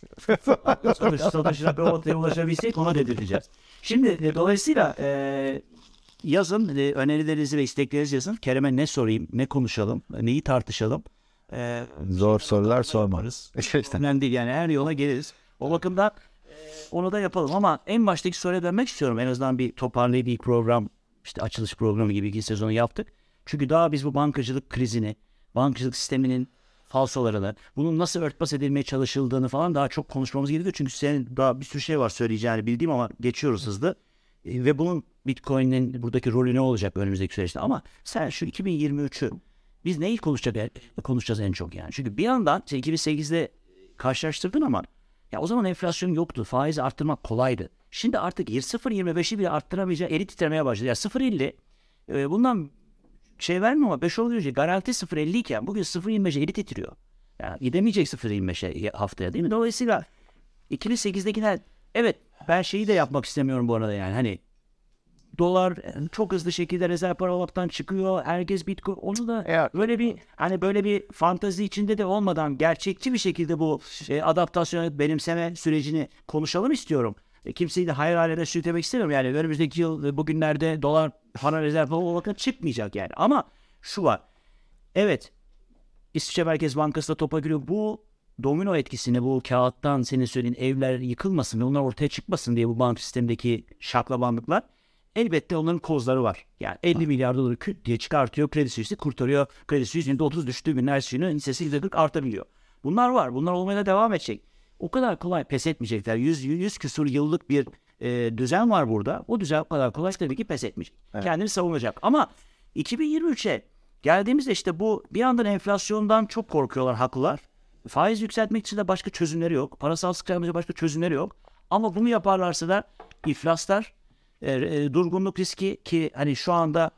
satış, satışına bir ortaya ulaşabilsek ona dedirteceğiz. Şimdi e, dolayısıyla e, yazın e, önerilerinizi ve isteklerinizi yazın. Kerem'e ne sorayım, ne konuşalım, neyi tartışalım. E, Zor sorular sorma. İşte. Önemli değil yani her yola geliriz. O bakımdan e, onu da yapalım ama en baştaki soruya dönmek istiyorum. En azından bir toparlayıp bir program işte açılış programı gibi iki sezonu yaptık. Çünkü daha biz bu bankacılık krizini, bankacılık sisteminin falsolarını, bunun nasıl örtbas edilmeye çalışıldığını falan daha çok konuşmamız gerekiyor. Çünkü senin daha bir sürü şey var söyleyeceğini bildiğim ama geçiyoruz hızlı. E, ve bunun Bitcoin'in buradaki rolü ne olacak önümüzdeki süreçte? Ama sen şu 2023'ü biz neyi konuşacak, konuşacağız en çok yani? Çünkü bir yandan işte 2008'de karşılaştırdın ama ya o zaman enflasyon yoktu. Faizi arttırmak kolaydı. Şimdi artık 0.25'i bile arttıramayacağı eli titremeye başladı. Ya 0.50 e, bundan şey vermiyor ama 5 oluyor. Garanti 0.50 iken bugün 0.25'e eli titriyor. Yani gidemeyecek 0.25'e haftaya değil mi? Dolayısıyla 2008'dekiler evet ben şeyi de yapmak istemiyorum bu arada yani hani dolar e, çok hızlı şekilde rezerv para olmaktan çıkıyor. Herkes bitcoin onu da Evet. böyle bir hani böyle bir fantazi içinde de olmadan gerçekçi bir şekilde bu e, adaptasyon benimseme sürecini konuşalım istiyorum. E, kimseyi de hayal haline sürüklemek istemiyorum. Yani önümüzdeki yıl e, bugünlerde dolar para rezerv olmaktan çıkmayacak yani. Ama şu var. Evet İsviçre Merkez Bankası da topa giriyor. Bu domino etkisini bu kağıttan senin söylediğin evler yıkılmasın ve onlar ortaya çıkmasın diye bu bank sistemindeki şaklabanlıklar elbette onların kozları var. Yani 50 milyar doları küt diye çıkartıyor. Kredi Suisse'i kurtarıyor. Kredi Suisse %30 düştüğü gün her şeyin hissesi %40 artabiliyor. Bunlar var. Bunlar olmaya da devam edecek. O kadar kolay pes etmeyecekler. 100, 100 küsur yıllık bir e, düzen var burada. O düzen o kadar kolay tabii ki pes etmeyecek. Kendini savunacak. Ama 2023'e geldiğimizde işte bu bir yandan enflasyondan çok korkuyorlar haklılar. Faiz yükseltmek için de başka çözümleri yok. Parasal sıkıştırmacı başka çözümleri yok. Ama bunu yaparlarsa da iflaslar, e, e, durgunluk riski ki hani şu anda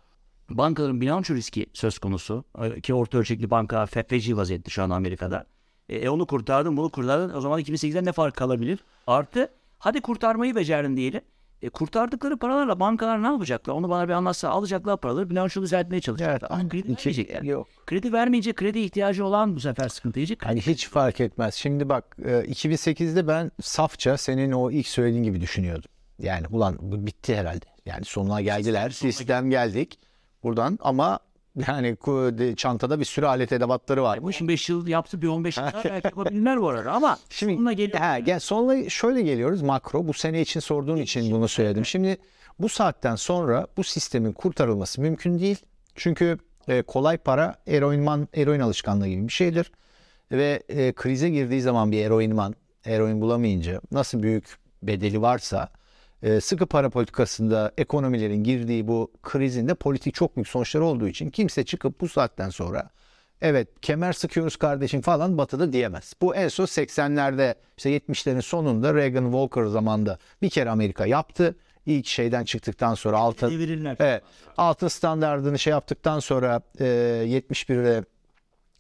bankaların bilanço riski söz konusu. E, Ki orta ölçekli banka feci vaziyette şu an Amerika'da. E, e, onu kurtardın bunu kurtardın. O zaman 2008'den ne fark kalabilir? Artı hadi kurtarmayı becerdin diyelim. E, kurtardıkları paralarla bankalar ne yapacaklar? Onu bana bir anlatsa. Alacaklar paraları bilanço düzeltmeye çalışacaklar. Evet, Ama kredi iki- vermeyecekler. yok. Kredi vermeyince kredi ihtiyacı olan bu sefer sıkıntı yiyecek. Hani hiç fark etmez. Şimdi bak e, 2008'de ben safça senin o ilk söylediğin gibi düşünüyordum. Yani ulan bu bitti herhalde. Yani sonuna geldiler. Sistem geldik buradan ama yani çantada bir sürü alet edevatları var. Bu şimdi 5 yıl yaptı bir 15 yıl daha belki yapabilirler bu arada ama Şimdi sonuna geliyor. ha, gel, sonra şöyle geliyoruz makro. Bu sene için sorduğun için bunu söyledim. Şimdi bu saatten sonra bu sistemin kurtarılması mümkün değil. Çünkü e, kolay para eroinman, eroin alışkanlığı gibi bir şeydir. Ve e, krize girdiği zaman bir eroinman, eroin bulamayınca nasıl büyük bedeli varsa e, sıkı para politikasında ekonomilerin girdiği bu krizinde politik çok büyük sonuçları olduğu için kimse çıkıp bu saatten sonra evet kemer sıkıyoruz kardeşim falan batıda diyemez. Bu en son 80'lerde işte 70'lerin sonunda Reagan Walker zamanında bir kere Amerika yaptı. İlk şeyden çıktıktan sonra altın Devirirler. Evet. Altın standartını şey yaptıktan sonra e, 71'de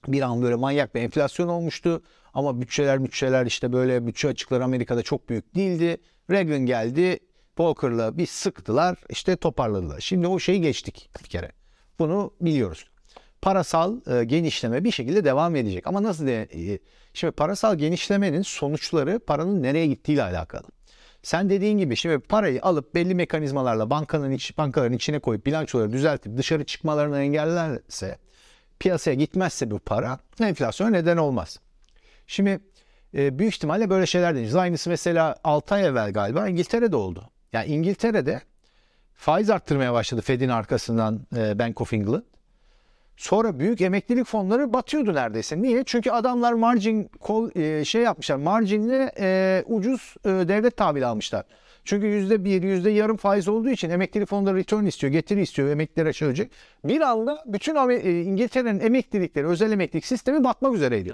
bir an böyle manyak bir enflasyon olmuştu. Ama bütçeler bütçeler işte böyle bütçe açıkları Amerika'da çok büyük değildi. Reagan geldi. Walker'la bir sıktılar işte toparladılar. Şimdi o şeyi geçtik bir kere. Bunu biliyoruz. Parasal e, genişleme bir şekilde devam edecek. Ama nasıl de, e, şimdi parasal genişlemenin sonuçları paranın nereye gittiğiyle alakalı. Sen dediğin gibi şimdi parayı alıp belli mekanizmalarla bankanın iç, bankaların içine koyup bilançoları düzeltip dışarı çıkmalarını engellerse piyasaya gitmezse bu para enflasyona neden olmaz. Şimdi e, büyük ihtimalle böyle şeyler deneyeceğiz. Aynısı mesela 6 ay evvel galiba İngiltere'de oldu. Yani İngiltere'de faiz arttırmaya başladı Fed'in arkasından e, Bank of England. Sonra büyük emeklilik fonları batıyordu neredeyse. Niye? Çünkü adamlar margin kol e, şey yapmışlar. Marginle e, ucuz e, devlet tahvili almışlar. Çünkü yüzde bir, yüzde yarım faiz olduğu için emeklilik fonları return istiyor, getiri istiyor, emeklilere söyleyecek. Bir anda bütün e, İngiltere'nin emeklilikleri, özel emeklilik sistemi batmak üzereydi.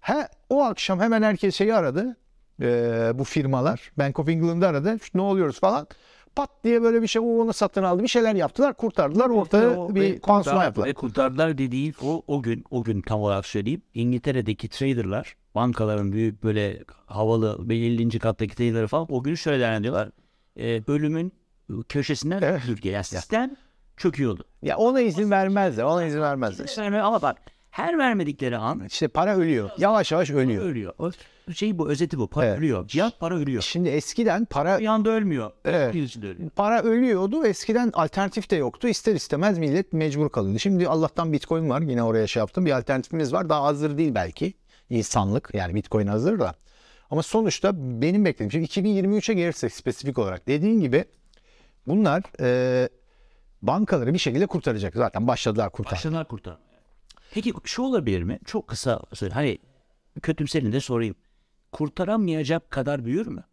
He, o akşam hemen herkes şeyi aradı. E, bu firmalar. Bank of England'ı aradı. Ne oluyoruz falan pat diye böyle bir şey onu satın aldı. Bir şeyler yaptılar, kurtardılar. Ortada o, bir pansuman yaptılar. Ve kurtardılar dediği o, o gün o gün tam olarak söyleyeyim. İngiltere'deki traderlar bankaların büyük böyle havalı belirlinci kattaki traderları falan o gün şöyle değerlendiriyorlar. E, ölümün köşesinden Evet. Türkiye. Yani sistem çöküyordu. Ya ona izin vermezler. Ona izin vermezler. İşte ama bak her vermedikleri an İşte para ölüyor. Yavaş yavaş ölüyor. ölüyor. O şey bu özeti bu. Para Evet. ölüyor. Fiyat para ölüyor. Şimdi eskiden para Bir anda ölmüyor. Evet. Bir içinde ölüyor. para ölüyordu. Eskiden alternatif de yoktu. İster istemez millet mecbur kalıyordu. Şimdi Allah'tan Bitcoin var. Yine oraya şey yaptım. Bir alternatifimiz var. Daha hazır değil belki. insanlık. Yani Bitcoin hazır da. Ama sonuçta benim beklediğim şimdi 2023'e gelirsek spesifik olarak dediğin gibi bunlar e, bankaları bir şekilde kurtaracak. Zaten başladılar kurtar. Başladılar kurtarmaya. Peki şu olabilir mi? Çok kısa söyle. Hani kötümserini de sorayım. Kurtaramayacak kadar büyür mü?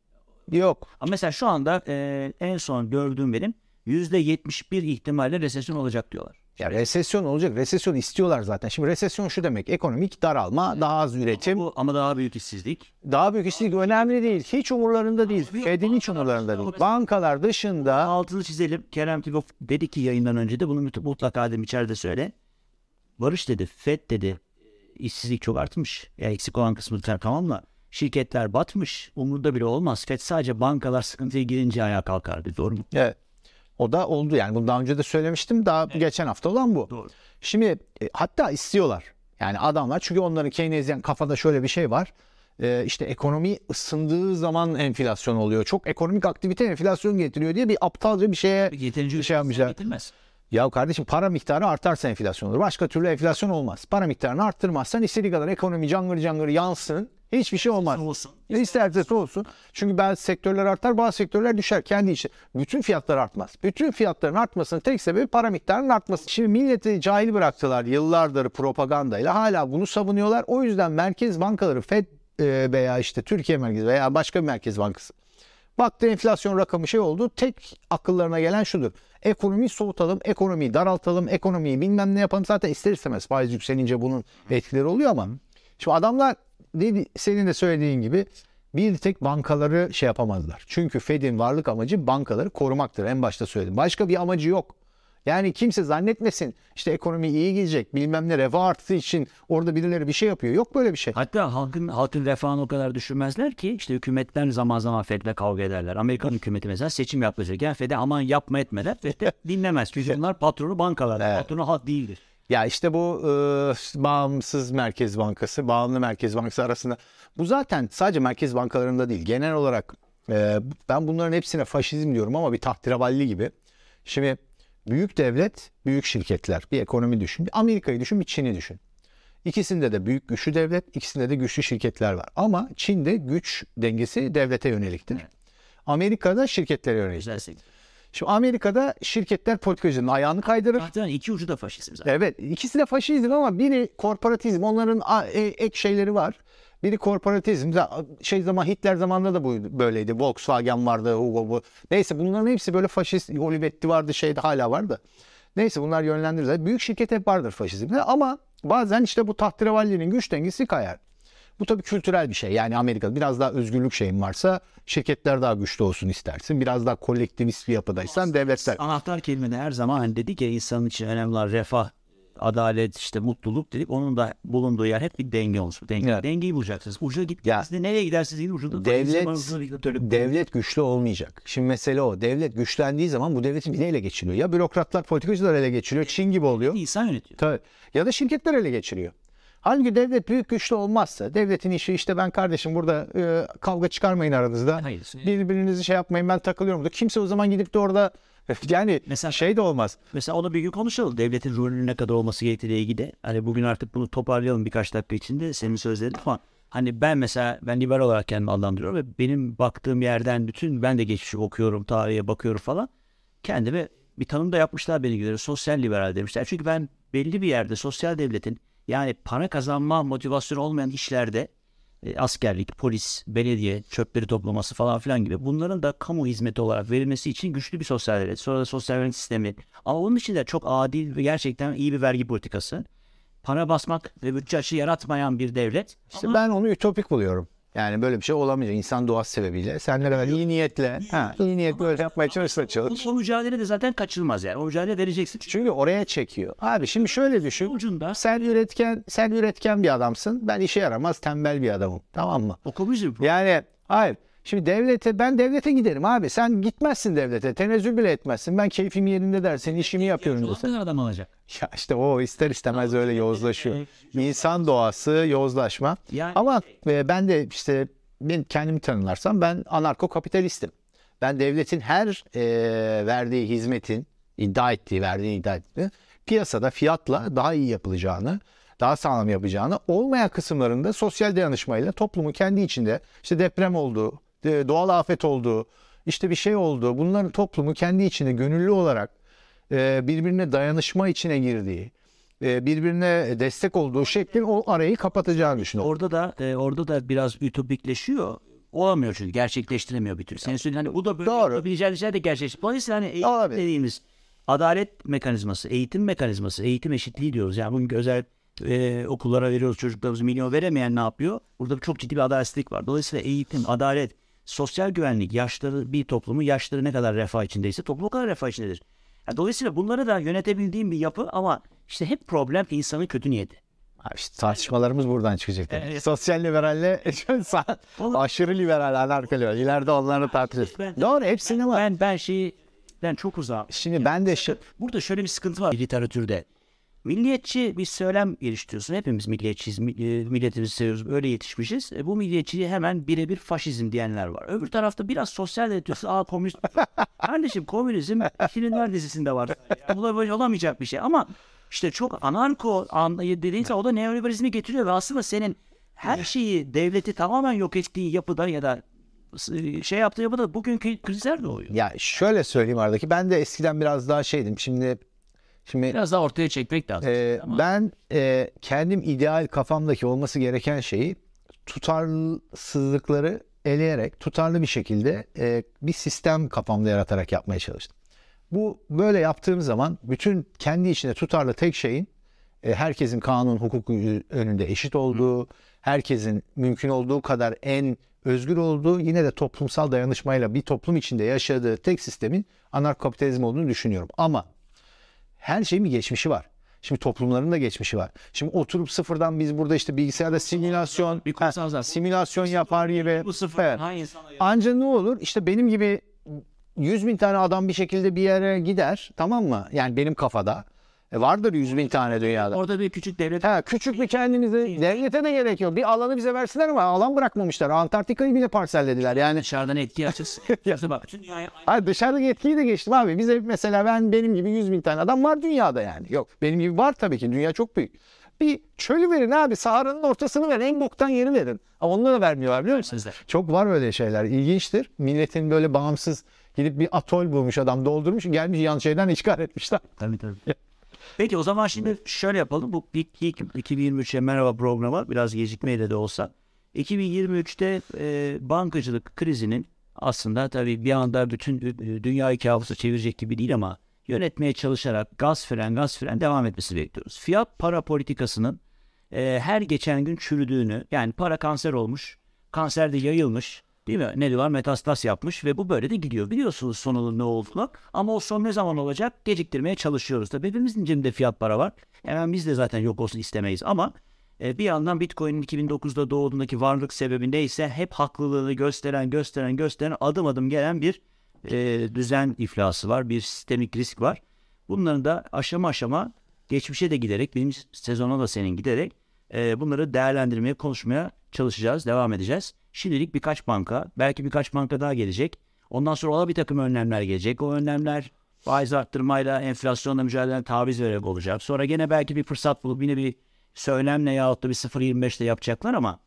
Yok. Ama mesela şu anda e, en son gördüğüm benim %71 ihtimalle resesyon olacak diyorlar. Ya resesyon olacak. Resesyon istiyorlar zaten. Şimdi resesyon şu demek. Ekonomik daralma, daha az üretim, Bu, ama daha büyük işsizlik. daha büyük işsizlik önemli değil. Hiç umurlarında değil. Fed'in hiç umurlarında değil. Bankalar dışında Altını çizelim. Kerem Tibok dedi ki yayından önce de bunu mut- mutlaka dedim içeride söyle. Barış dedi, Fed dedi işsizlik çok artmış. Ya eksik olan kısmı tamamla. Şirketler batmış. Umurda bile olmaz. Fed sadece bankalar sıkıntıya girince ayağa kalkar dedi. Doğru mu? evet, o da oldu yani. Bunu daha önce de söylemiştim. Daha geçen hafta olan bu. Doğru. Şimdi e, hatta istiyorlar. Yani adamlar çünkü onların Keynesyen kafada şöyle bir şey var. E, işte ekonomi ısındığı zaman enflasyon oluyor. Çok ekonomik aktivite enflasyon getiriyor diye bir aptalca bir şeye Yeterince bir şey yapmışlar. getirmez. Ya kardeşim para miktarı artarsa enflasyon olur. Başka türlü enflasyon olmaz. Para miktarını arttırmazsan istediği kadar ekonomi cangır cangır yansın. Hiçbir şey olmaz. Olsun. Ne isterse olsun. Çünkü bazı sektörler artar, bazı sektörler düşer. Kendi işi. Bütün fiyatlar artmaz. Bütün fiyatların artmasının tek sebebi para miktarının artması. Şimdi milleti cahil bıraktılar yıllardır propagandayla. Hala bunu savunuyorlar. O yüzden merkez bankaları Fed e, veya işte Türkiye Merkezi veya başka bir merkez bankası Baktı enflasyon rakamı şey oldu. Tek akıllarına gelen şudur. Ekonomiyi soğutalım, ekonomiyi daraltalım, ekonomiyi bilmem ne yapalım. Zaten ister istemez faiz yükselince bunun etkileri oluyor ama şimdi adamlar dedi, senin de söylediğin gibi bir tek bankaları şey yapamazlar. Çünkü Fed'in varlık amacı bankaları korumaktır. En başta söyledim. Başka bir amacı yok. Yani kimse zannetmesin işte ekonomi iyi gidecek bilmem ne refah arttığı için orada birileri bir şey yapıyor. Yok böyle bir şey. Hatta halkın halkın refahını o kadar düşünmezler ki işte hükümetler zaman zaman Fed'le kavga ederler. Amerikan hükümeti mesela seçim yaklaşırken Fed'e aman yapma etmeler. Fed de dinlemez. Çünkü bunlar patronu bankalar. Evet. Patronu halk değildir. Ya işte bu e, bağımsız Merkez Bankası, bağımlı Merkez Bankası arasında bu zaten sadece merkez bankalarında değil. Genel olarak e, ben bunların hepsine faşizm diyorum ama bir tahterevalli gibi. Şimdi büyük devlet, büyük şirketler, bir ekonomi düşün. Bir Amerika'yı düşün, bir Çin'i düşün. İkisinde de büyük güçlü devlet, ikisinde de güçlü şirketler var. Ama Çin'de güç dengesi devlete yöneliktir. Amerika'da şirketlere yönelik. Güzel sektör. Şimdi Amerika'da şirketler politikacının ayağını kaydırır. Zaten iki ucu da faşizm zaten. Evet ikisi de faşizm ama biri korporatizm onların e- ek şeyleri var. Biri korporatizm şey zaman Hitler zamanında da bu böyleydi. Volkswagen vardı. Hugo bu. Neyse bunların hepsi böyle faşist. Olivetti vardı şeyde hala vardı. Neyse bunlar yönlendirirler. Büyük şirket hep vardır faşizmde ama bazen işte bu tahtirevallinin güç dengesi kayar. Bu tabii kültürel bir şey. Yani Amerika'da biraz daha özgürlük şeyin varsa şirketler daha güçlü olsun istersin. Biraz daha kolektivist bir yapıdaysan devletler. Anahtar kelime de her zaman hani dedik ya insanın için önemli olan refah, adalet, işte mutluluk dedik. Onun da bulunduğu yer hep bir denge olsun. Denge. Evet. Dengeyi bulacaksınız. Ya. gittiğinizde nereye giderseniz gidin ucunda Devlet-. Devlet güçlü olmayacak. Şimdi mesele o. Devlet güçlendiği zaman bu devleti biri ele geçiriyor. Ya bürokratlar, politikacılar ele geçiriyor. Çin gibi oluyor. insan yönetiyor. Tabii. Ya da şirketler ele geçiriyor. Halbuki devlet büyük güçlü olmazsa, devletin işi işte ben kardeşim burada e, kavga çıkarmayın aranızda. Hayır. Birbirinizi şey yapmayın ben takılıyorum da kimse o zaman gidip de orada yani Mesela- şey de olmaz. Mesela onu bir gün konuşalım. Devletin rolünün ne kadar olması gerektiğiyle ilgili. Hani bugün artık bunu toparlayalım birkaç dakika içinde senin sözlerin ama hani ben mesela ben liberal olarak kendimi adlandırıyorum ve benim baktığım yerden bütün ben de geçmişi okuyorum, tarihe bakıyorum falan. Kendime bir tanım da yapmışlar beni göre. Sosyal liberal demişler. Çünkü ben belli bir yerde sosyal devletin yani para kazanma motivasyonu olmayan işlerde e, askerlik, polis, belediye, çöpleri toplaması falan filan gibi bunların da kamu hizmeti olarak verilmesi için güçlü bir sosyal devlet. Sonra da sosyal güvenlik sistemi. Ama onun için de çok adil ve gerçekten iyi bir vergi politikası. Para basmak ve bütçe açığı yaratmayan bir devlet. İşte Ama ben onu ütopik buluyorum. Yani böyle bir şey olamayacak insan doğası sebebiyle. Sen ne kadar iyi niyetle, ha, iyi niyetle böyle yapmaya çalışsa o, çalış. o mücadele de zaten kaçılmaz yani. O mücadele vereceksin. Çünkü Çünkü oraya çekiyor. Abi şimdi şöyle düşün. ucunda Sen üretken, sen üretken bir adamsın. Ben işe yaramaz tembel bir adamım. Tamam mı? o komünizm Yani hayır. Şimdi devlete ben devlete giderim abi. Sen gitmezsin devlete. Tenezzül bile etmezsin. Ben keyfim yerinde dersin. işimi yapıyorum dersin. kadar adam alacak. Ya işte o ister istemez öyle yozlaşıyor. İnsan doğası yozlaşma. Yani- Ama e, ben de işte ben kendimi tanımlarsam ben anarko kapitalistim. Ben devletin her e, verdiği hizmetin iddia ettiği, verdiği iddia ettiği piyasada fiyatla daha iyi yapılacağını, daha sağlam yapacağını, olmayan kısımlarında sosyal dayanışmayla toplumun kendi içinde işte deprem oldu, e, doğal afet oldu, işte bir şey oldu. Bunların toplumu kendi içinde gönüllü olarak e, birbirine dayanışma içine girdiği, e, birbirine destek olduğu şeklin o arayı kapatacağını düşünüyorum. Orada da e, orada da biraz ütopikleşiyor. Olamıyor çünkü gerçekleştiremiyor bir türlü. Senin söylediğin hani bu da böyle Doğru. yapabileceğin şeyler de gerçekleştir. Dolayısıyla hani eğitim Olabilir. dediğimiz adalet mekanizması, eğitim mekanizması, eğitim eşitliği diyoruz. Yani bugün özel e, okullara veriyoruz çocuklarımızı milyon veremeyen ne yapıyor? Burada çok ciddi bir adaletsizlik var. Dolayısıyla eğitim, adalet, sosyal güvenlik, yaşları bir toplumun yaşları ne kadar refah içindeyse toplum o kadar refah içindedir. Yani dolayısıyla bunları da yönetebildiğim bir yapı ama işte hep problem insanın kötü niyeti. Abi işte tartışmalarımız buradan çıkacak. Evet. Sosyal liberalle aşırı liberal, anarko liberal. İleride onları tartışırız. Ben- Doğru hepsini var. Ben ben şeyden çok uzağım. Şimdi ben de şu, Burada şöyle bir sıkıntı var literatürde. Milliyetçi bir söylem geliştiriyorsun. Hepimiz milliyetçiyiz. mi- e, Milletimizi seviyoruz. Öyle yetişmişiz. E, bu milliyetçiliği hemen birebir faşizm diyenler var. Öbür tarafta biraz sosyal diyorsun. Aa komünist. Kardeşim komünizm filmler dizisinde var. Ola- olamayacak bir şey. Ama işte çok anarko dediğinse o da neoliberalizmi getiriyor ve aslında senin her şeyi devleti tamamen yok ettiği yapıda ya da s- şey yaptığı yapıda bugünkü krizler doğuyor. ya şöyle söyleyeyim aradaki. Ben de eskiden biraz daha şeydim. Şimdi şimdi Biraz daha ortaya çekmek lazım. Ee, Ama- ben e, kendim ideal kafamdaki olması gereken şeyi tutarsızlıkları eleyerek tutarlı bir şekilde e, bir sistem kafamda yaratarak yapmaya çalıştım. Bu böyle yaptığım zaman bütün kendi içinde tutarlı tek şeyin e, herkesin kanun hukuk önünde eşit olduğu, herkesin mümkün olduğu kadar en özgür olduğu, yine de toplumsal dayanışmayla bir toplum içinde yaşadığı tek sistemin anarkokapitalizm olduğunu düşünüyorum. Ama her şeyin bir geçmişi var. Şimdi toplumların da geçmişi var. Şimdi oturup sıfırdan biz burada işte bilgisayarda simülasyon, bir zaten. simülasyon yapar gibi. Bu sıfır. Evet. Hangi? Anca ne olur? İşte benim gibi 100 bin tane adam bir şekilde bir yere gider. Tamam mı? Yani benim kafada. E vardır 100 bin tane dünyada. Orada bir küçük devlet Ha, küçük bir kendinizi devlete de gerek yok. Bir alanı bize versinler ama alan bırakmamışlar. Antarktika'yı bile parsellediler. Yani dışarıdan etki. İşte bak Hayır dışarıdaki yetkiyi de geçtim abi. Bize mesela ben benim gibi 100 bin tane adam var dünyada yani. Yok benim gibi var tabii ki. Dünya çok büyük. Bir çölü verin abi. Sahara'nın ortasını verin. En boktan yeri verin. Ama onu da vermiyorlar biliyor musunuz? Çok var öyle şeyler. İlginçtir. Milletin böyle bağımsız gidip bir atol bulmuş adam doldurmuş. Gelmiş yan şeyden işgal etmişler. Tabii tabii. Peki o zaman şimdi şöyle yapalım. Bu ilk, ilk 2023'e merhaba programa biraz gecikmeyle de olsa. 2023'te e, bankacılık krizinin aslında tabii bir anda bütün e, dünyayı kabusa çevirecek gibi değil ama yönetmeye çalışarak gaz fren gaz fren devam etmesi bekliyoruz. Fiyat para politikasının e, her geçen gün çürüdüğünü yani para kanser olmuş, kanser de yayılmış değil mi? Ne diyorlar metastas yapmış ve bu böyle de gidiyor. Biliyorsunuz sonunun ne olduğunu ama o son ne zaman olacak geciktirmeye çalışıyoruz. Tabii hepimizin cebinde fiyat para var. Hemen biz de zaten yok olsun istemeyiz ama e, bir yandan Bitcoin'in 2009'da doğduğundaki varlık sebebi neyse hep haklılığını gösteren gösteren gösteren adım adım gelen bir e, düzen iflası var. Bir sistemik risk var. Bunların da aşama aşama geçmişe de giderek benim sezona da senin giderek e, bunları değerlendirmeye, konuşmaya çalışacağız, devam edeceğiz. Şimdilik birkaç banka, belki birkaç banka daha gelecek. Ondan sonra ona bir takım önlemler gelecek. O önlemler faiz arttırmayla enflasyonla mücadeleden taviz vererek olacak. Sonra gene belki bir fırsat bulup yine bir söylemle yahut da bir 0.25'te yapacaklar ama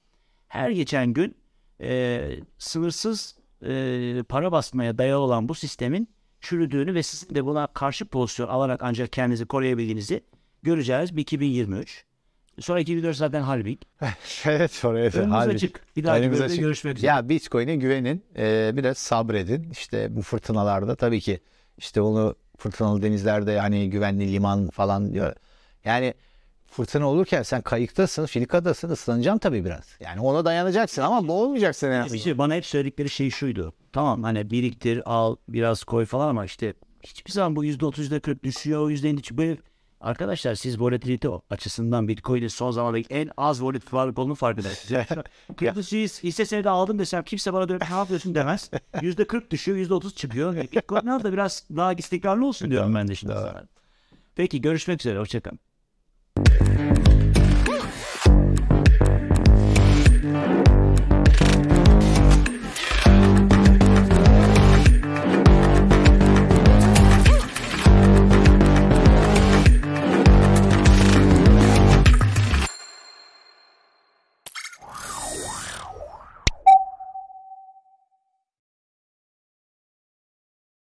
her geçen gün e, sınırsız e, para basmaya dayalı olan bu sistemin çürüdüğünü ve sizin de buna karşı pozisyon alarak ancak kendinizi koruyabildiğinizi göreceğiz. Bir 2023. Sonra 2024 zaten halbik. evet oraya da Önümüz halbuki- açık. Bir dahaki bölümde açık. görüşmek üzere. Ya Bitcoin'e güvenin. Ee, biraz sabredin. İşte bu fırtınalarda tabii ki işte onu fırtınalı denizlerde yani güvenli liman falan diyor. Yani fırtına olurken sen kayıktasın, filikadasın, ıslanacaksın tabii biraz. Yani ona dayanacaksın ama boğulmayacaksın en azından. İşte bana hep söyledikleri şey şuydu. Tamam hani biriktir, al, biraz koy falan ama işte hiçbir zaman bu yüzde otuz, yüzde kırk düşüyor, yüzde elli çıkıyor. Böyle Arkadaşlar siz volatilite açısından Bitcoin'in son zamandaki en az volatil varlık olduğunu farkındayız. Kırmızı hisse senedi aldım desem kimse bana dönüp ne yapıyorsun demez. Yüzde kırk düşüyor, yüzde otuz çıkıyor. Bitcoin da biraz daha istikrarlı olsun diyorum ben de şimdi. Peki görüşmek üzere, hoşçakalın.